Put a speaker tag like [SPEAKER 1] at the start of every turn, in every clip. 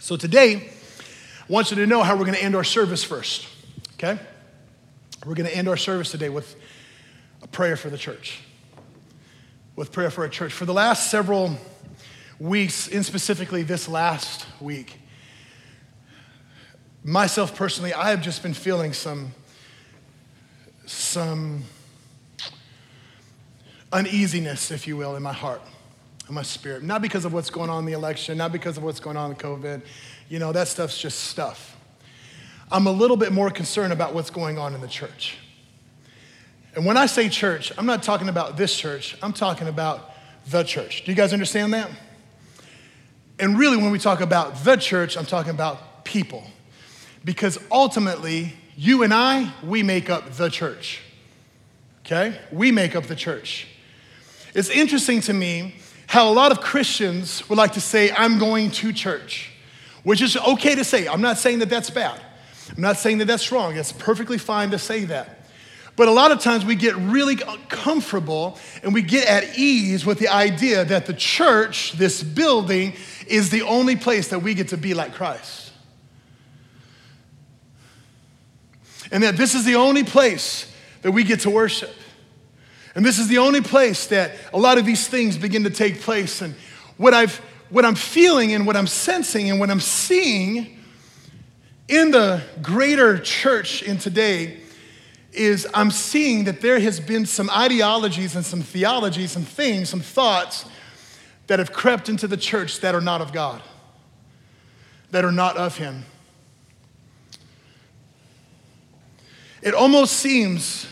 [SPEAKER 1] So today, I want you to know how we're going to end our service first, okay? We're going to end our service today with a prayer for the church. With prayer for a church. For the last several weeks, and specifically this last week, myself personally, I have just been feeling some, some uneasiness, if you will, in my heart, my spirit. Not because of what's going on in the election, not because of what's going on in COVID. You know, that stuff's just stuff. I'm a little bit more concerned about what's going on in the church. And when I say church, I'm not talking about this church, I'm talking about the church. Do you guys understand that? And really, when we talk about the church, I'm talking about people. Because ultimately, you and I, we make up the church. Okay? We make up the church. It's interesting to me how a lot of Christians would like to say, I'm going to church, which is okay to say. I'm not saying that that's bad. I'm not saying that that's wrong. It's perfectly fine to say that. But a lot of times we get really comfortable and we get at ease with the idea that the church, this building, is the only place that we get to be like Christ. And that this is the only place that we get to worship. And this is the only place that a lot of these things begin to take place. And what, I've, what I'm feeling and what I'm sensing and what I'm seeing in the greater church in today is I'm seeing that there has been some ideologies and some theologies, some things, some thoughts that have crept into the church that are not of God, that are not of Him. It almost seems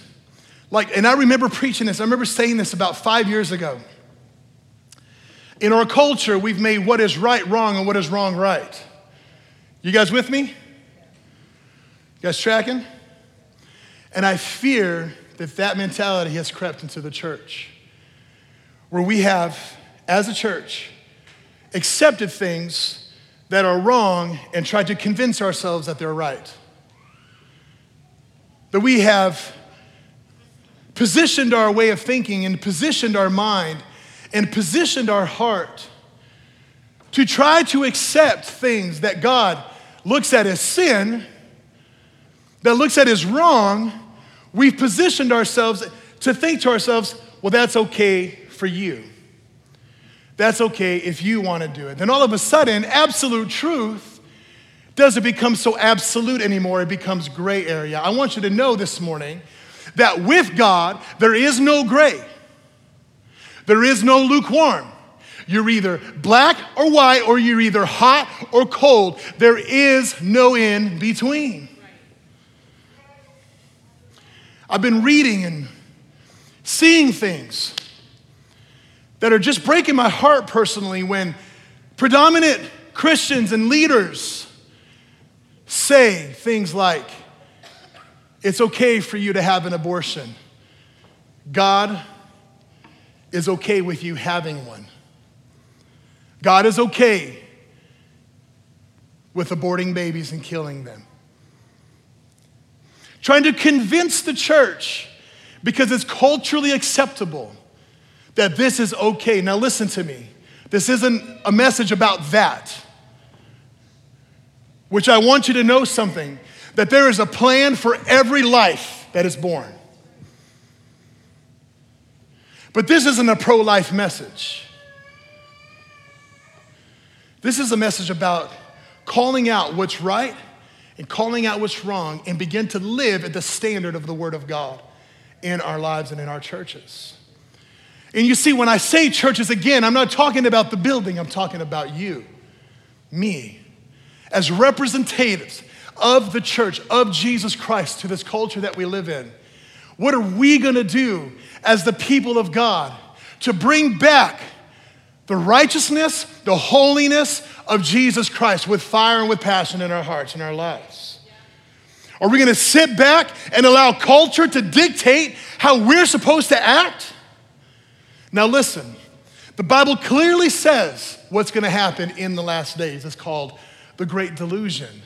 [SPEAKER 1] like, and I remember preaching this, I remember saying this about five years ago. In our culture, we've made what is right wrong and what is wrong right. You guys with me? You guys tracking? And I fear that that mentality has crept into the church, where we have, as a church, accepted things that are wrong and tried to convince ourselves that they're right. That we have positioned our way of thinking and positioned our mind and positioned our heart to try to accept things that God looks at as sin, that looks at as wrong, we've positioned ourselves to think to ourselves, well, that's okay for you. That's okay if you want to do it. Then all of a sudden, absolute truth doesn't become so absolute anymore, it becomes gray area. I want you to know this morning that with God, there is no gray, there is no lukewarm. You're either black or white, or you're either hot or cold. There is no in between. I've been reading and seeing things that are just breaking my heart personally when predominant Christians and leaders say things like, it's okay for you to have an abortion. God is okay with you having one. God is okay with aborting babies and killing them. Trying to convince the church because it's culturally acceptable that this is okay. Now, listen to me. This isn't a message about that, which I want you to know something that there is a plan for every life that is born. But this isn't a pro life message. This is a message about calling out what's right and calling out what's wrong and begin to live at the standard of the Word of God in our lives and in our churches. And you see, when I say churches again, I'm not talking about the building, I'm talking about you, me, as representatives of the church, of Jesus Christ to this culture that we live in. What are we gonna do as the people of God to bring back the righteousness, the holiness of Jesus Christ with fire and with passion in our hearts and our lives? Are we gonna sit back and allow culture to dictate how we're supposed to act? Now, listen, the Bible clearly says what's gonna happen in the last days. It's called the Great Delusion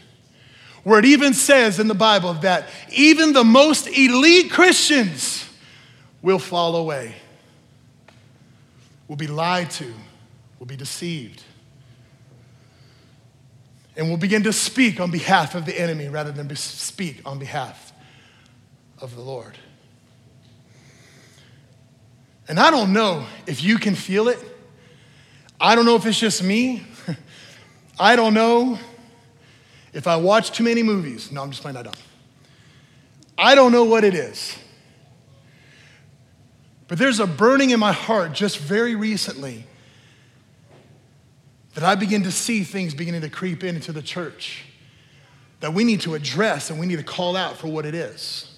[SPEAKER 1] where it even says in the Bible that even the most elite Christians will fall away, will be lied to, will be deceived. And we'll begin to speak on behalf of the enemy rather than speak on behalf of the Lord. And I don't know if you can feel it. I don't know if it's just me. I don't know if I watch too many movies. No, I'm just playing that up. I don't know what it is. But there's a burning in my heart just very recently that I begin to see things beginning to creep into the church that we need to address and we need to call out for what it is.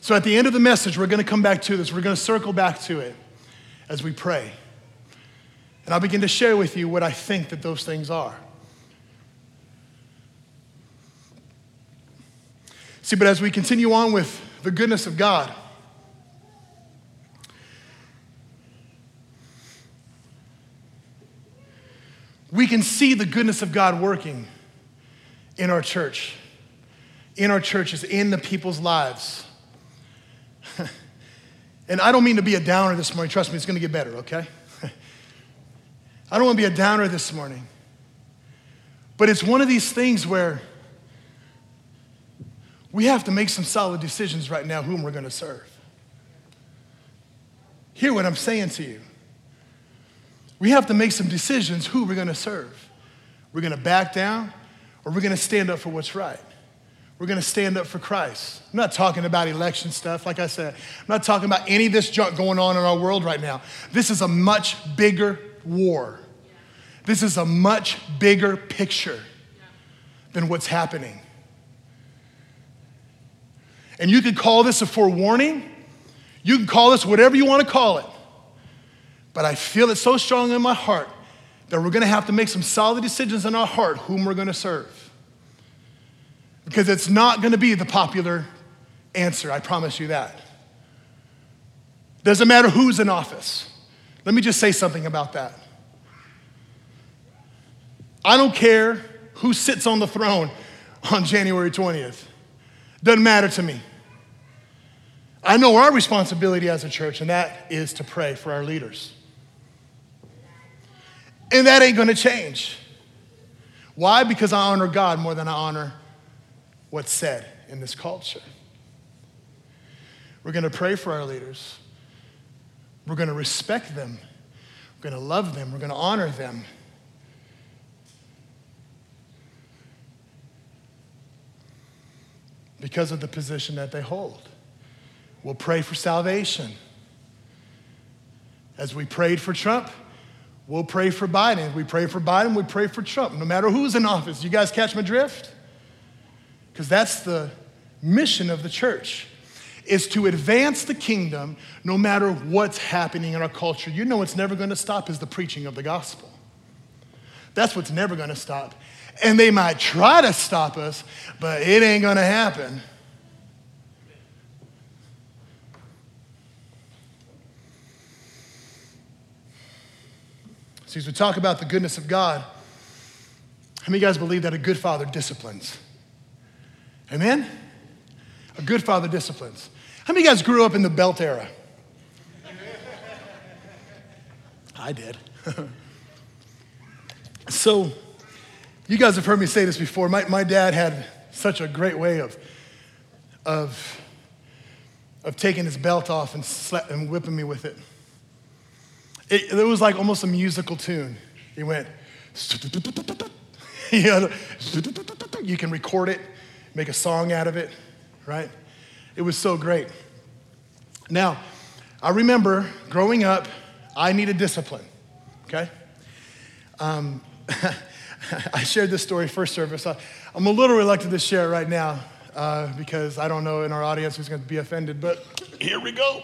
[SPEAKER 1] So at the end of the message, we're going to come back to this. We're going to circle back to it as we pray. And I'll begin to share with you what I think that those things are. See, but as we continue on with the goodness of God, we can see the goodness of God working in our church, in our churches, in the people's lives. and I don't mean to be a downer this morning. Trust me, it's going to get better, okay? I don't want to be a downer this morning. But it's one of these things where we have to make some solid decisions right now whom we're going to serve. Hear what I'm saying to you. We have to make some decisions who we're going to serve. We're going to back down or we're going to stand up for what's right. We're going to stand up for Christ. I'm not talking about election stuff, like I said. I'm not talking about any of this junk going on in our world right now. This is a much bigger war. This is a much bigger picture than what's happening. And you could call this a forewarning. You can call this whatever you want to call it. But I feel it so strong in my heart that we're going to have to make some solid decisions in our heart whom we're going to serve. Because it's not going to be the popular answer, I promise you that. Doesn't matter who's in office. Let me just say something about that. I don't care who sits on the throne on January 20th. Doesn't matter to me. I know our responsibility as a church, and that is to pray for our leaders. And that ain't gonna change. Why? Because I honor God more than I honor what's said in this culture. We're gonna pray for our leaders, we're gonna respect them, we're gonna love them, we're gonna honor them. because of the position that they hold. We'll pray for salvation. As we prayed for Trump, we'll pray for Biden. we pray for Biden, we pray for Trump, no matter who's in office. You guys catch my drift? Because that's the mission of the church is to advance the kingdom no matter what's happening in our culture. You know what's never going to stop is the preaching of the gospel. That's what's never going to stop. And they might try to stop us, but it ain't going to happen. See, as we talk about the goodness of God, how many of you guys believe that a good father disciplines? Amen? A good father disciplines. How many guys grew up in the belt era? I did. so, you guys have heard me say this before. My, my dad had such a great way of, of, of taking his belt off and, slap, and whipping me with it. it. It was like almost a musical tune. He went, you, know, you can record it, make a song out of it, right? It was so great. Now, I remember growing up, I needed discipline, okay? Um, I shared this story first service. I, am a little reluctant to share it right now uh, because I don't know in our audience who's going to be offended, but here we go.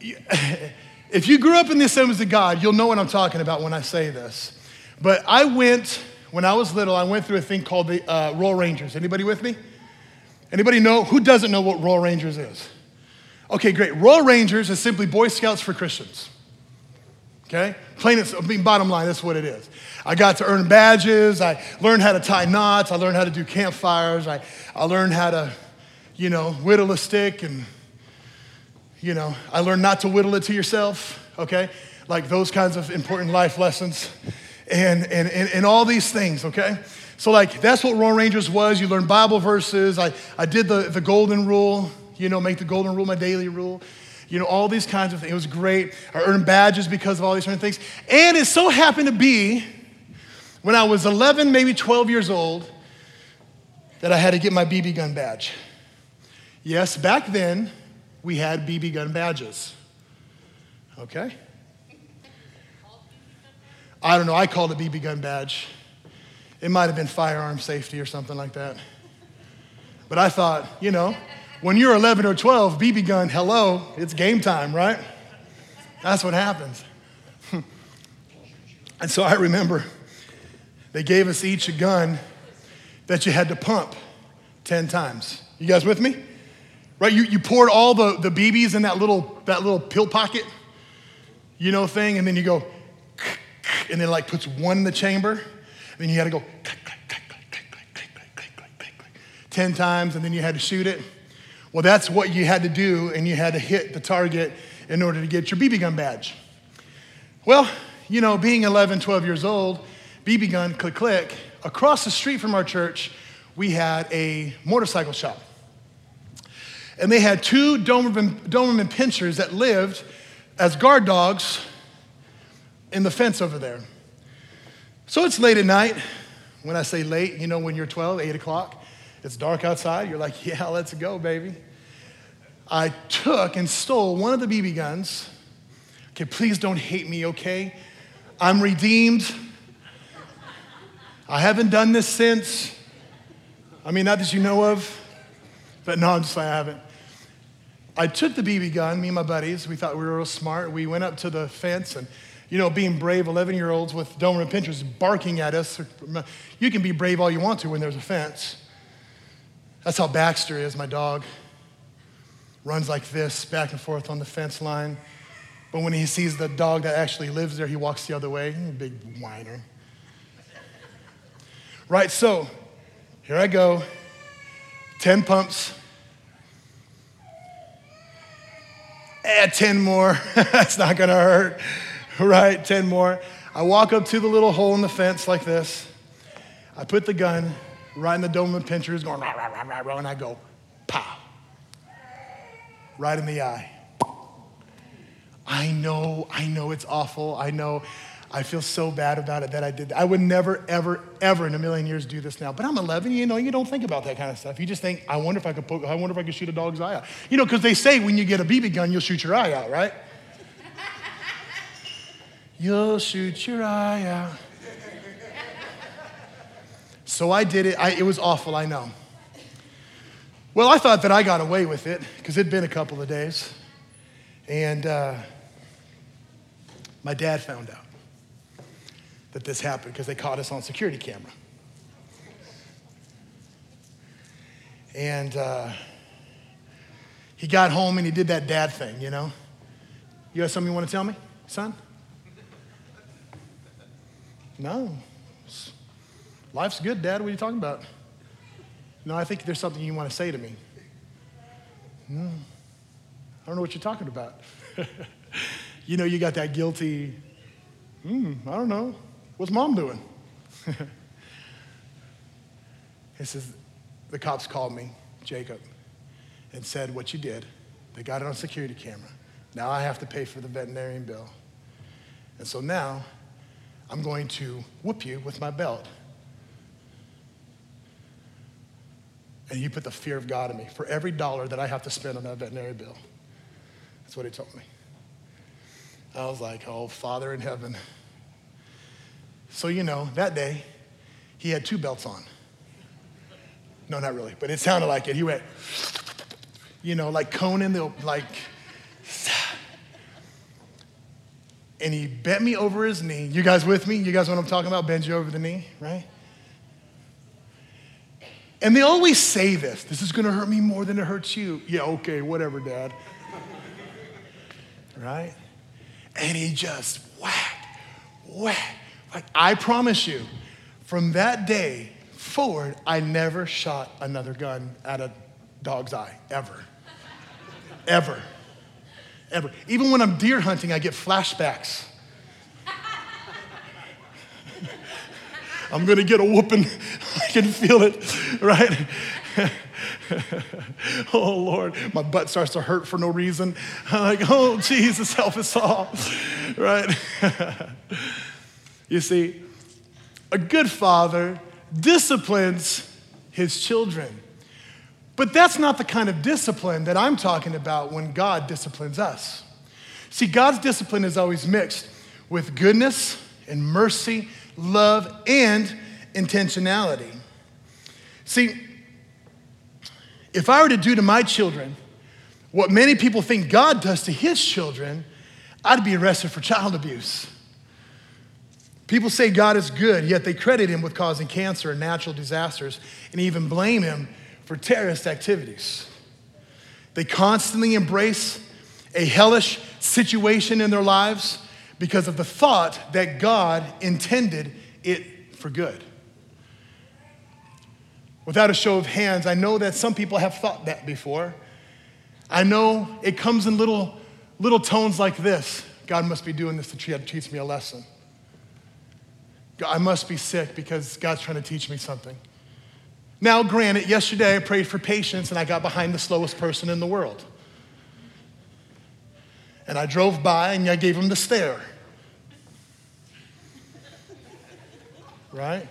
[SPEAKER 1] If you grew up in the assemblies of God, you'll know what I'm talking about when I say this. But I went, when I was little, I went through a thing called the uh, Rangers. Anybody with me? Anybody know? Who doesn't know what Royal Rangers is? Okay, great. Royal Rangers is simply Boy Scouts for Christians. Okay? Plain and I mean, bottom line, that's what it is. I got to earn badges. I learned how to tie knots. I learned how to do campfires. I, I learned how to, you know, whittle a stick and, you know, I learned not to whittle it to yourself, okay? Like those kinds of important life lessons. and, and, and, and all these things, okay? So, like, that's what Royal Rangers was. You learn Bible verses. I, I did the, the golden rule, you know, make the golden rule my daily rule. You know, all these kinds of things. It was great. I earned badges because of all these different things. And it so happened to be when I was 11, maybe 12 years old, that I had to get my BB gun badge. Yes, back then, we had BB gun badges. Okay? I don't know, I called it BB gun badge. It might have been firearm safety or something like that. But I thought, you know, when you're 11 or 12, BB gun, hello, it's game time, right? That's what happens. and so I remember they gave us each a gun that you had to pump 10 times. You guys with me? Right? You, you poured all the, the BBs in that little, that little pill pocket, you know, thing, and then you go, and then like puts one in the chamber, then you had to go 10 times, and then you had to shoot it. Well, that's what you had to do, and you had to hit the target in order to get your BB gun badge. Well, you know, being 11, 12 years old, BB gun, click, click, across the street from our church, we had a motorcycle shop. And they had two Doberman, Doberman pinschers that lived as guard dogs in the fence over there. So it's late at night. When I say late, you know, when you're 12, 8 o'clock, it's dark outside. You're like, yeah, let's go, baby. I took and stole one of the BB guns. Okay, please don't hate me, okay? I'm redeemed. I haven't done this since. I mean, not that you know of, but no, I'm just like, I haven't. I took the BB gun, me and my buddies, we thought we were real smart. We went up to the fence and, you know, being brave 11 year olds with Doberman pinschers barking at us. You can be brave all you want to when there's a fence. That's how Baxter is, my dog. Runs like this, back and forth on the fence line. But when he sees the dog that actually lives there, he walks the other way. Big whiner. Right, so here I go 10 pumps, add 10 more. That's not going to hurt. Right? 10 more. I walk up to the little hole in the fence like this. I put the gun right in the Doberman pinschers, going rah, rah, rah, rah, rah, and I go, pow. Right in the eye. I know, I know it's awful. I know I feel so bad about it that I did. I would never, ever, ever in a million years do this now. But I'm 11. You know, you don't think about that kind of stuff. You just think, I wonder if I could poke. I wonder if I could shoot a dog's eye out. You know, because they say when you get a BB gun, you'll shoot your eye out, right? You'll shoot your eye out. So I did it. I, it was awful. I know. Well, I thought that I got away with it because it'd been a couple of days, and uh, my dad found out that this happened because they caught us on security camera. And uh, he got home and he did that dad thing, you know? You have something you want to tell me, son? No. Life's good, Dad. What are you talking about? No, I think there's something you want to say to me. No. I don't know what you're talking about. you know, you got that guilty, hmm, I don't know. What's mom doing? he says, The cops called me, Jacob, and said what you did. They got it on security camera. Now I have to pay for the veterinarian bill. And so now I'm going to whoop you with my belt. And you put the fear of God in me for every dollar that I have to spend on that veterinary bill. That's what he told me. I was like, oh, Father in heaven, so, you know, that day, he had two belts on. No, not really, but it sounded like it. He went, you know, like Conan, the, like, and he bent me over his knee. You guys with me? You guys know what I'm talking about? Bend you over the knee, right? And they always say this this is gonna hurt me more than it hurts you. Yeah, okay, whatever, dad. right? And he just whack, whack, like, I promise you, from that day forward, I never shot another gun at a dog's eye, ever. ever. Ever. Even when I'm deer hunting, I get flashbacks. I'm gonna get a whooping. I can feel it, right? oh Lord, my butt starts to hurt for no reason. I'm like, oh Jesus, help us all, right? you see, a good father disciplines his children. But that's not the kind of discipline that I'm talking about when God disciplines us. See, God's discipline is always mixed with goodness and mercy, love, and intentionality. See, if I were to do to my children what many people think God does to his children, I'd be arrested for child abuse. People say God is good, yet they credit him with causing cancer and natural disasters and even blame him for terrorist activities. They constantly embrace a hellish situation in their lives because of the thought that God intended it for good. Without a show of hands, I know that some people have thought that before. I know it comes in little, little tones like this God must be doing this to teach me a lesson. I must be sick because God's trying to teach me something. Now, granted, yesterday I prayed for patience and I got behind the slowest person in the world. And I drove by and I gave him the stare. Right?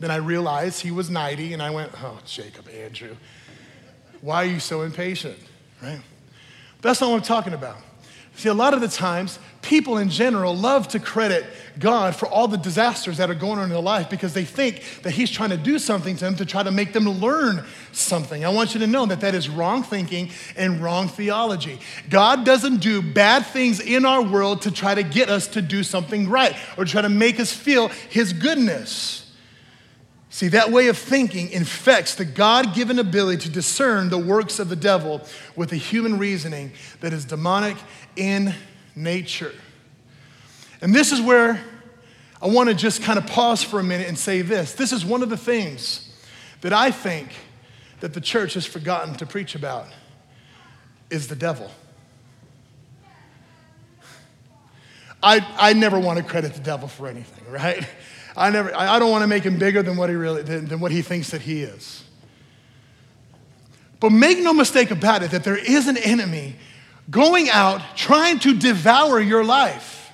[SPEAKER 1] Then I realized he was 90 and I went, oh, Jacob, Andrew, why are you so impatient? Right? That's not what I'm talking about. See, a lot of the times, people in general love to credit God for all the disasters that are going on in their life because they think that He's trying to do something to them to try to make them learn something. I want you to know that that is wrong thinking and wrong theology. God doesn't do bad things in our world to try to get us to do something right or try to make us feel His goodness. See, that way of thinking infects the God given ability to discern the works of the devil with a human reasoning that is demonic in nature. And this is where I want to just kind of pause for a minute and say this. This is one of the things that I think that the church has forgotten to preach about is the devil. I, I never want to credit the devil for anything, right? I, never, I don't want to make him bigger than what he really than, than what he thinks that he is. But make no mistake about it that there is an enemy going out trying to devour your life.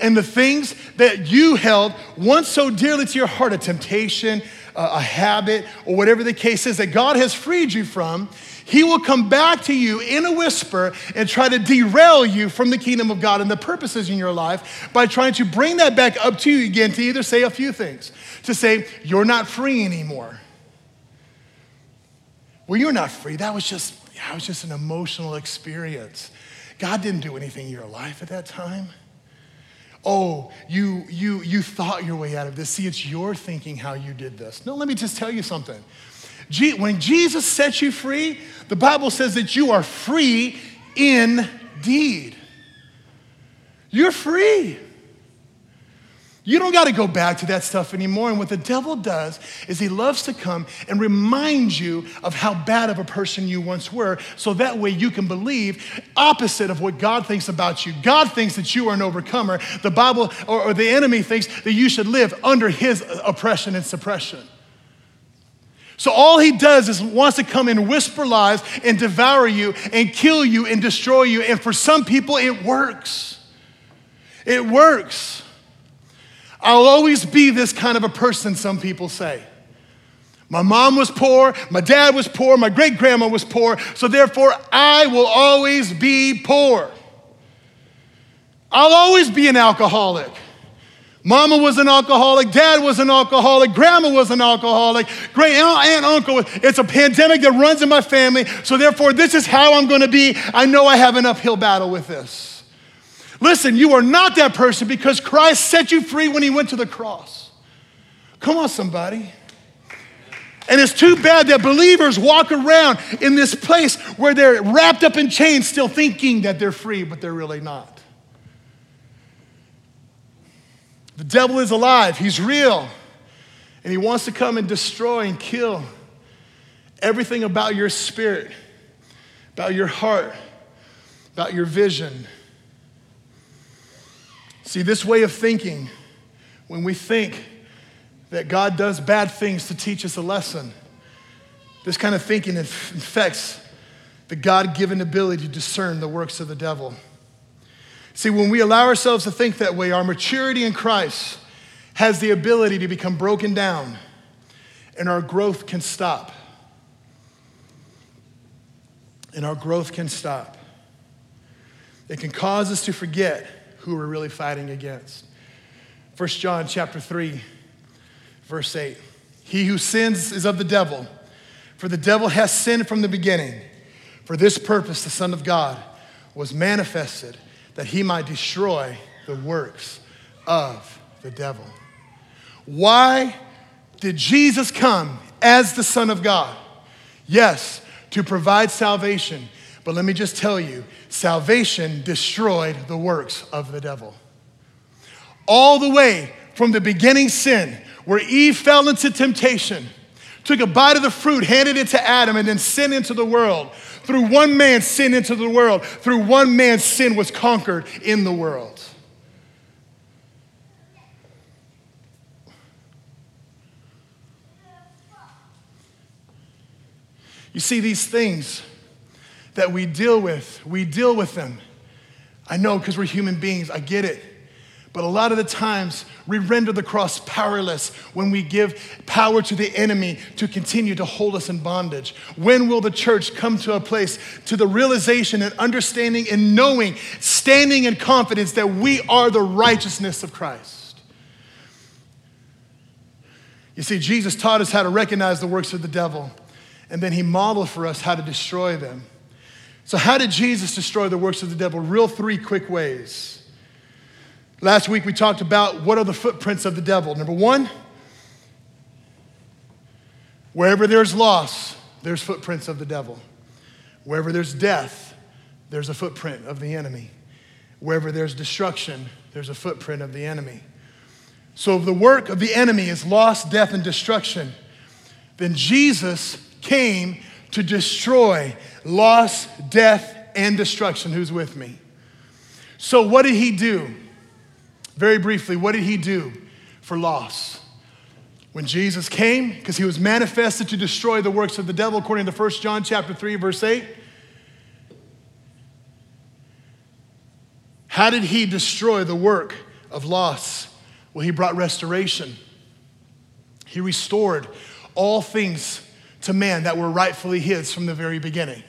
[SPEAKER 1] And the things that you held once so dearly to your heart, a temptation, a habit, or whatever the case is that God has freed you from, he will come back to you in a whisper and try to derail you from the kingdom of God and the purposes in your life by trying to bring that back up to you again to either say a few things, to say, You're not free anymore. Well, you're not free. That was just, that was just an emotional experience. God didn't do anything in your life at that time. Oh, you, you, you thought your way out of this. See, it's your thinking how you did this. No, let me just tell you something. When Jesus sets you free, the Bible says that you are free indeed. You're free. You don't got to go back to that stuff anymore. And what the devil does is he loves to come and remind you of how bad of a person you once were, so that way you can believe opposite of what God thinks about you. God thinks that you are an overcomer. The Bible or, or the enemy thinks that you should live under his oppression and suppression. So all he does is wants to come and whisper lies and devour you and kill you and destroy you. And for some people, it works. It works. I'll always be this kind of a person, some people say. My mom was poor, my dad was poor, my great grandma was poor, so therefore I will always be poor. I'll always be an alcoholic. Mama was an alcoholic, dad was an alcoholic, grandma was an alcoholic, great aunt, aunt, uncle. It's a pandemic that runs in my family, so therefore, this is how I'm gonna be. I know I have an uphill battle with this. Listen, you are not that person because Christ set you free when he went to the cross. Come on, somebody. And it's too bad that believers walk around in this place where they're wrapped up in chains, still thinking that they're free, but they're really not. The devil is alive, he's real. And he wants to come and destroy and kill everything about your spirit, about your heart, about your vision. See, this way of thinking when we think that God does bad things to teach us a lesson, this kind of thinking infects the God given ability to discern the works of the devil. See, when we allow ourselves to think that way, our maturity in Christ has the ability to become broken down and our growth can stop. And our growth can stop. It can cause us to forget who we're really fighting against. 1 John chapter 3, verse 8. He who sins is of the devil, for the devil has sinned from the beginning. For this purpose, the Son of God was manifested that he might destroy the works of the devil. Why did Jesus come as the Son of God? Yes, to provide salvation. But let me just tell you salvation destroyed the works of the devil all the way from the beginning sin, where Eve fell into temptation, took a bite of the fruit, handed it to Adam, and then sin into the world. Through one man, sin into the world. Through one man, sin was conquered in the world. You see, these things that we deal with, we deal with them. I know because we're human beings, I get it. But a lot of the times, we render the cross powerless when we give power to the enemy to continue to hold us in bondage. When will the church come to a place to the realization and understanding and knowing, standing in confidence that we are the righteousness of Christ? You see, Jesus taught us how to recognize the works of the devil, and then he modeled for us how to destroy them. So, how did Jesus destroy the works of the devil? Real three quick ways. Last week we talked about what are the footprints of the devil. Number one, wherever there's loss, there's footprints of the devil. Wherever there's death, there's a footprint of the enemy. Wherever there's destruction, there's a footprint of the enemy. So if the work of the enemy is loss, death, and destruction, then Jesus came to destroy loss, death, and destruction. Who's with me? So what did he do? Very briefly, what did he do for loss? When Jesus came, because he was manifested to destroy the works of the devil, according to 1 John chapter 3, verse 8. How did he destroy the work of loss? Well, he brought restoration. He restored all things to man that were rightfully his from the very beginning.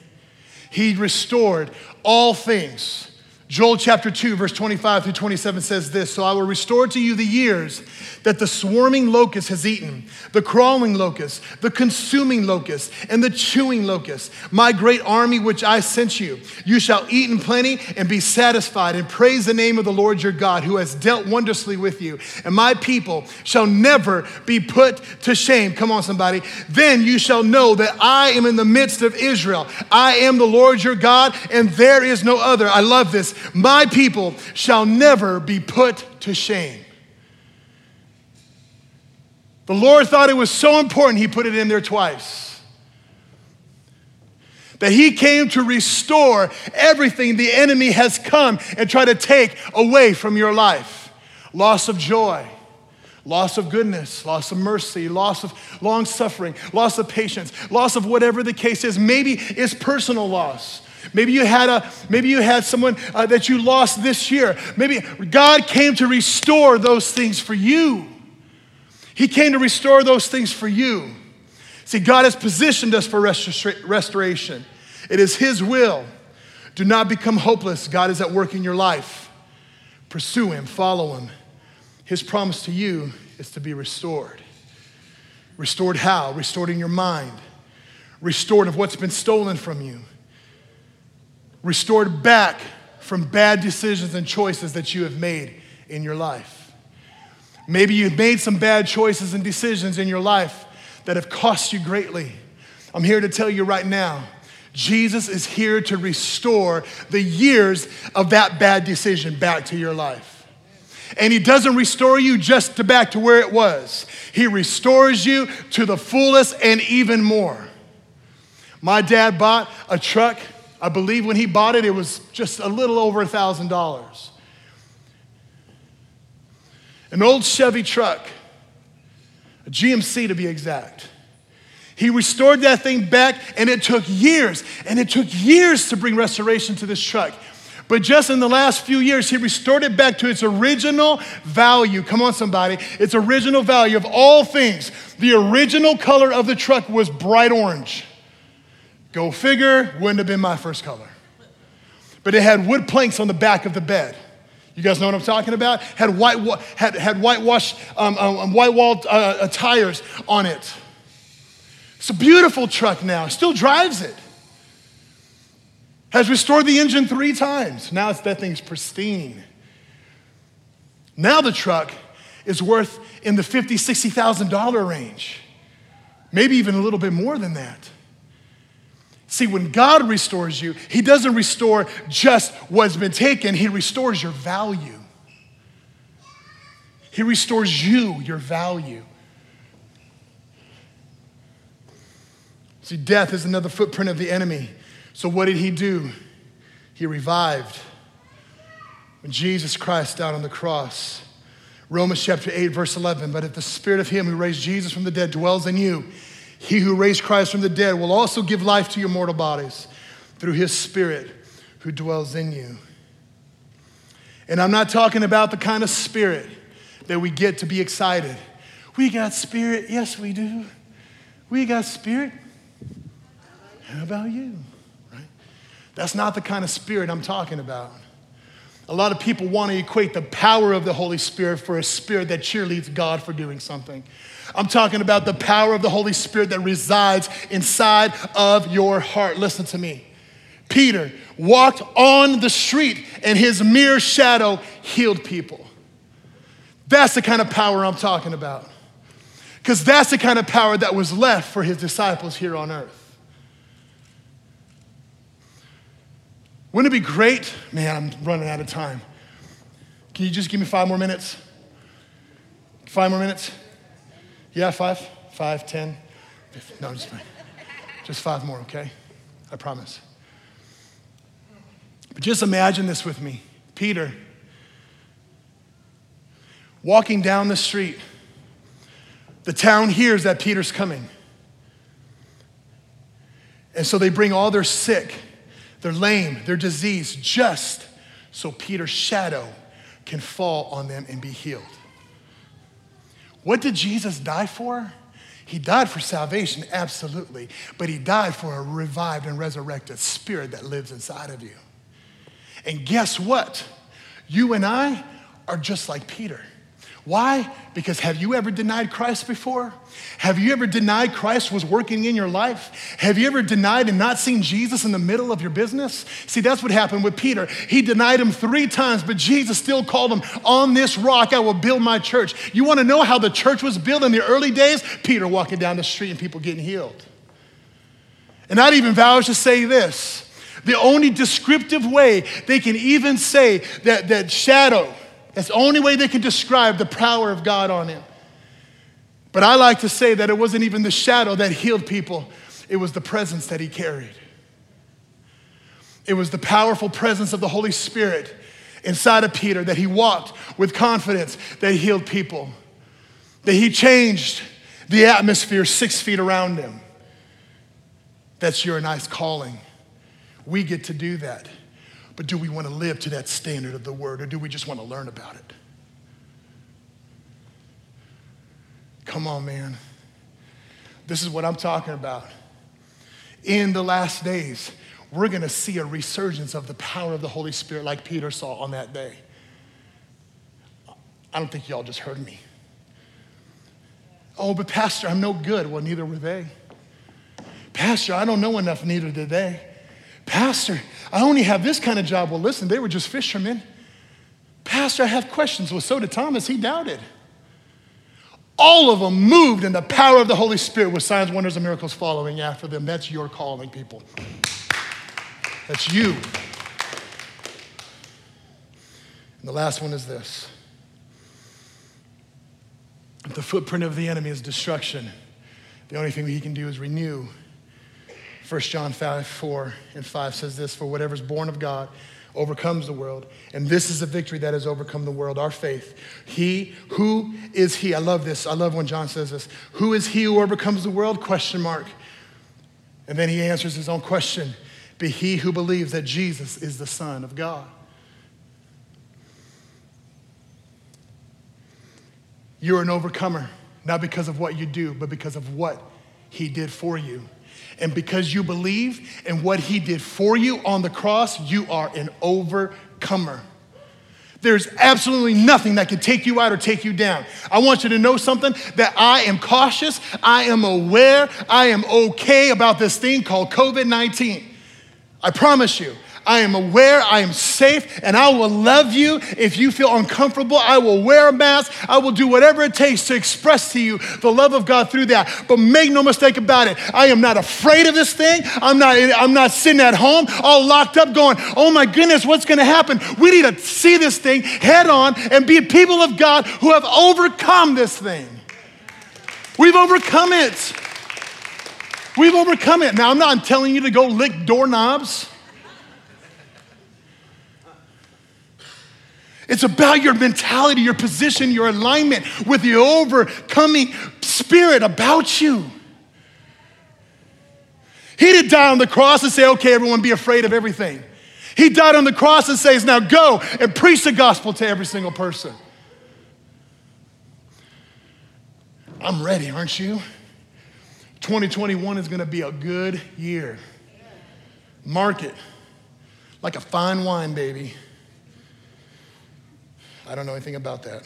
[SPEAKER 1] He restored all things Joel chapter 2, verse 25 through 27 says this So I will restore to you the years that the swarming locust has eaten, the crawling locust, the consuming locust, and the chewing locust, my great army which I sent you. You shall eat in plenty and be satisfied, and praise the name of the Lord your God, who has dealt wondrously with you. And my people shall never be put to shame. Come on, somebody. Then you shall know that I am in the midst of Israel. I am the Lord your God, and there is no other. I love this. My people shall never be put to shame. The Lord thought it was so important, He put it in there twice. That He came to restore everything the enemy has come and tried to take away from your life loss of joy, loss of goodness, loss of mercy, loss of long suffering, loss of patience, loss of whatever the case is. Maybe it's personal loss. Maybe you had a maybe you had someone uh, that you lost this year. Maybe God came to restore those things for you. He came to restore those things for you. See, God has positioned us for restor- restoration. It is His will. Do not become hopeless. God is at work in your life. Pursue Him, follow Him. His promise to you is to be restored. Restored how? Restored in your mind, restored of what's been stolen from you restored back from bad decisions and choices that you have made in your life. Maybe you've made some bad choices and decisions in your life that have cost you greatly. I'm here to tell you right now Jesus is here to restore the years of that bad decision back to your life. And he doesn't restore you just to back to where it was. He restores you to the fullest and even more. My dad bought a truck I believe when he bought it, it was just a little over a $1,000. an old Chevy truck, a GMC to be exact. He restored that thing back, and it took years, and it took years to bring restoration to this truck. But just in the last few years, he restored it back to its original value. Come on, somebody. Its original value of all things. The original color of the truck was bright orange. Go figure, wouldn't have been my first color. But it had wood planks on the back of the bed. You guys know what I'm talking about? Had white, had, had whitewashed, um, um, um, white walled uh, uh, tires on it. It's a beautiful truck now. Still drives it. Has restored the engine three times. Now it's, that thing's pristine. Now the truck is worth in the $50,000, $60,000 range. Maybe even a little bit more than that. See, when God restores you, He doesn't restore just what's been taken, He restores your value. He restores you, your value. See, death is another footprint of the enemy. So, what did He do? He revived. When Jesus Christ died on the cross, Romans chapter 8, verse 11, but if the spirit of Him who raised Jesus from the dead dwells in you, he who raised Christ from the dead will also give life to your mortal bodies through his spirit who dwells in you. And I'm not talking about the kind of spirit that we get to be excited. We got spirit. Yes, we do. We got spirit. How about you? Right? That's not the kind of spirit I'm talking about. A lot of people want to equate the power of the Holy Spirit for a spirit that cheerleads God for doing something. I'm talking about the power of the Holy Spirit that resides inside of your heart. Listen to me. Peter walked on the street and his mere shadow healed people. That's the kind of power I'm talking about. Because that's the kind of power that was left for his disciples here on earth. Wouldn't it be great? Man, I'm running out of time. Can you just give me five more minutes? Five more minutes? Yeah, five, five, ten. No, just, just five more, okay? I promise. But just imagine this with me Peter walking down the street. The town hears that Peter's coming. And so they bring all their sick, their lame, they're diseased, just so Peter's shadow can fall on them and be healed. What did Jesus die for? He died for salvation, absolutely, but he died for a revived and resurrected spirit that lives inside of you. And guess what? You and I are just like Peter. Why? Because have you ever denied Christ before? Have you ever denied Christ was working in your life? Have you ever denied and not seen Jesus in the middle of your business? See, that's what happened with Peter. He denied him three times, but Jesus still called him, On this rock I will build my church. You want to know how the church was built in the early days? Peter walking down the street and people getting healed. And I'd even vow to say this the only descriptive way they can even say that, that shadow, that's the only way they can describe the power of God on him. But I like to say that it wasn't even the shadow that healed people, it was the presence that he carried. It was the powerful presence of the Holy Spirit inside of Peter that he walked with confidence that healed people, that he changed the atmosphere six feet around him. That's your nice calling. We get to do that. But do we want to live to that standard of the word or do we just want to learn about it? Come on, man. This is what I'm talking about. In the last days, we're going to see a resurgence of the power of the Holy Spirit like Peter saw on that day. I don't think y'all just heard me. Oh, but Pastor, I'm no good. Well, neither were they. Pastor, I don't know enough, neither did they. Pastor, I only have this kind of job. Well, listen, they were just fishermen. Pastor, I have questions. Well, so did Thomas. He doubted. All of them moved in the power of the Holy Spirit with signs, wonders, and miracles following after them. That's your calling, people. That's you. And the last one is this the footprint of the enemy is destruction, the only thing he can do is renew 1 John 5, 4 and 5 says this For whatever is born of God overcomes the world. And this is the victory that has overcome the world, our faith. He, who is he? I love this. I love when John says this. Who is he who overcomes the world? Question mark. And then he answers his own question. Be he who believes that Jesus is the Son of God. You're an overcomer, not because of what you do, but because of what he did for you. And because you believe in what he did for you on the cross, you are an overcomer. There's absolutely nothing that can take you out or take you down. I want you to know something that I am cautious, I am aware, I am okay about this thing called COVID 19. I promise you. I am aware, I am safe, and I will love you if you feel uncomfortable. I will wear a mask. I will do whatever it takes to express to you the love of God through that. But make no mistake about it, I am not afraid of this thing. I'm not, I'm not sitting at home all locked up going, oh my goodness, what's gonna happen? We need to see this thing head on and be people of God who have overcome this thing. We've overcome it. We've overcome it. Now, I'm not telling you to go lick doorknobs. It's about your mentality, your position, your alignment with the overcoming spirit about you. He didn't die on the cross and say, okay, everyone be afraid of everything. He died on the cross and says, now go and preach the gospel to every single person. I'm ready, aren't you? 2021 is going to be a good year. Mark it like a fine wine, baby. I don't know anything about that.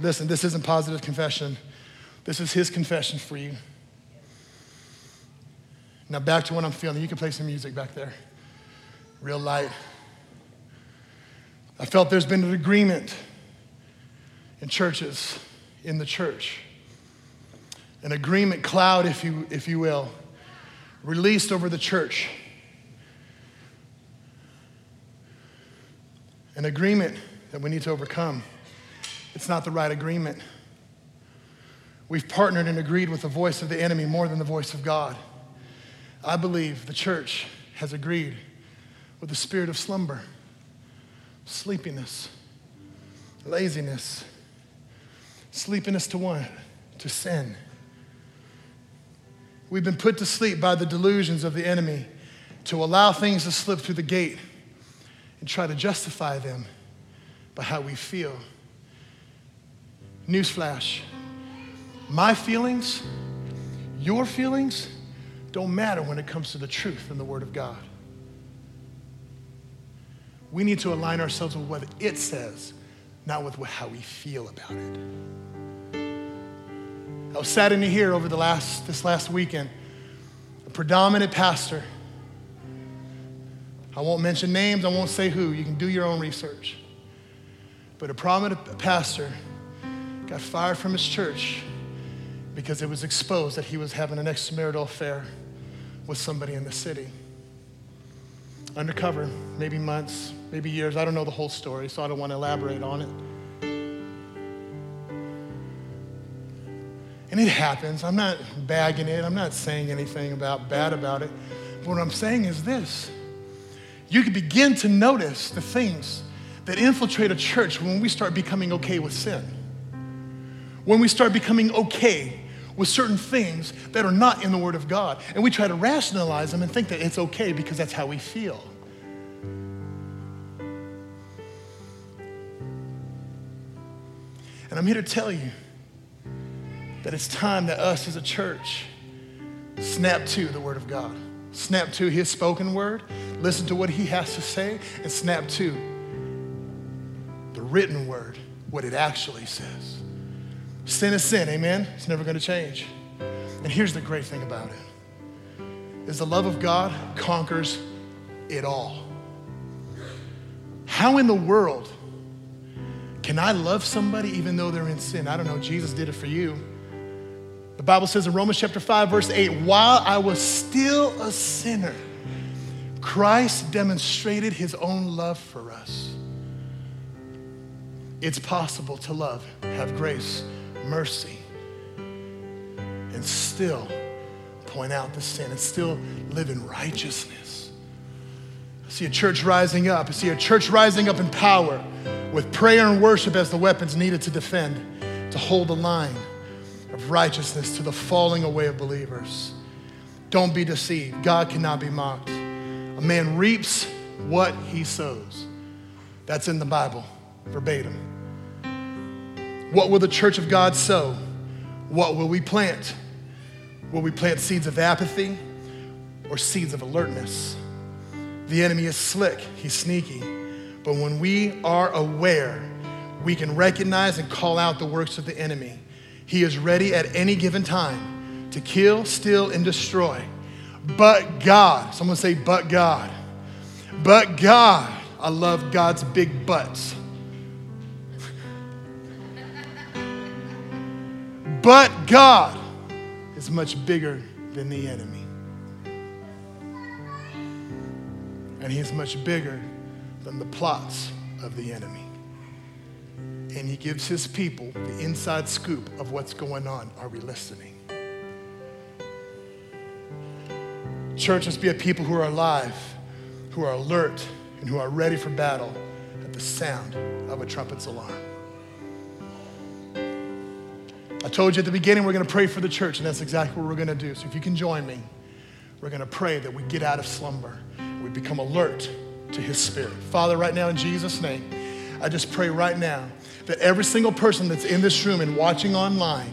[SPEAKER 1] Listen, this isn't positive confession. This is his confession for you. Now, back to what I'm feeling. You can play some music back there. Real light. I felt there's been an agreement in churches, in the church. An agreement cloud, if you, if you will, released over the church an agreement that we need to overcome. It's not the right agreement. We've partnered and agreed with the voice of the enemy more than the voice of God. I believe the church has agreed with the spirit of slumber, sleepiness, laziness, sleepiness to what? To sin. We've been put to sleep by the delusions of the enemy to allow things to slip through the gate and try to justify them by how we feel. Newsflash my feelings, your feelings, don't matter when it comes to the truth and the Word of God. We need to align ourselves with what it says, not with how we feel about it. I was sat in here over the last, this last weekend, a predominant pastor I won't mention names, I won't say who. You can do your own research. But a prominent pastor got fired from his church because it was exposed that he was having an extramarital affair with somebody in the city. Undercover, maybe months, maybe years. I don't know the whole story, so I don't want to elaborate on it. And it happens. I'm not bagging it. I'm not saying anything about bad about it. But what I'm saying is this you can begin to notice the things that infiltrate a church when we start becoming okay with sin. When we start becoming okay with certain things that are not in the Word of God. And we try to rationalize them and think that it's okay because that's how we feel. And I'm here to tell you that it's time that us as a church snap to the Word of God. Snap to His spoken word, listen to what He has to say, and snap to the written word, what it actually says. Sin is sin, amen? It's never going to change. And here's the great thing about it is the love of God conquers it all. How in the world can I love somebody even though they're in sin? I don't know. Jesus did it for you. The Bible says in Romans chapter 5, verse 8, while I was still a sinner, Christ demonstrated his own love for us. It's possible to love, have grace, mercy, and still point out the sin and still live in righteousness. I see a church rising up. I see a church rising up in power with prayer and worship as the weapons needed to defend, to hold the line of righteousness to the falling away of believers. Don't be deceived. God cannot be mocked. A man reaps what he sows. That's in the Bible, verbatim. What will the church of God sow? What will we plant? Will we plant seeds of apathy or seeds of alertness? The enemy is slick, he's sneaky. But when we are aware, we can recognize and call out the works of the enemy. He is ready at any given time to kill, steal, and destroy. But God, someone say, but God. But God, I love God's big butts. but God is much bigger than the enemy. And he's much bigger than the plots of the enemy. And he gives his people the inside scoop of what's going on. Are we listening? Church, let's be a people who are alive, who are alert, and who are ready for battle at the sound of a trumpet's alarm. I told you at the beginning we're going to pray for the church, and that's exactly what we're going to do. So if you can join me, we're going to pray that we get out of slumber, we become alert to His Spirit. Father, right now in Jesus' name, I just pray right now that every single person that's in this room and watching online,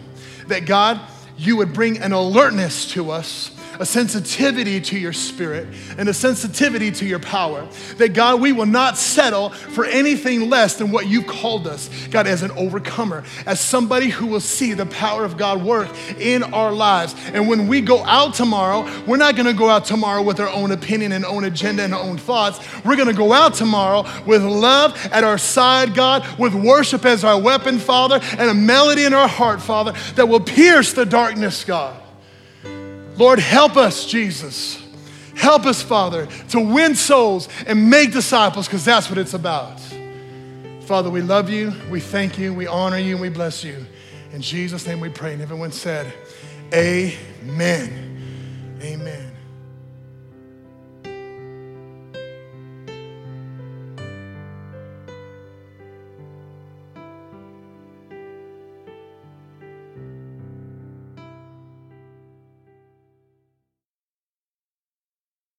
[SPEAKER 1] that God, you would bring an alertness to us a sensitivity to your spirit and a sensitivity to your power. That God, we will not settle for anything less than what you've called us, God, as an overcomer, as somebody who will see the power of God work in our lives. And when we go out tomorrow, we're not gonna go out tomorrow with our own opinion and own agenda and own thoughts. We're gonna go out tomorrow with love at our side, God, with worship as our weapon, Father, and a melody in our heart, Father, that will pierce the darkness, God. Lord, help us, Jesus. Help us, Father, to win souls and make disciples because that's what it's about. Father, we love you, we thank you, we honor you, and we bless you. In Jesus' name we pray. And everyone said, Amen. Amen.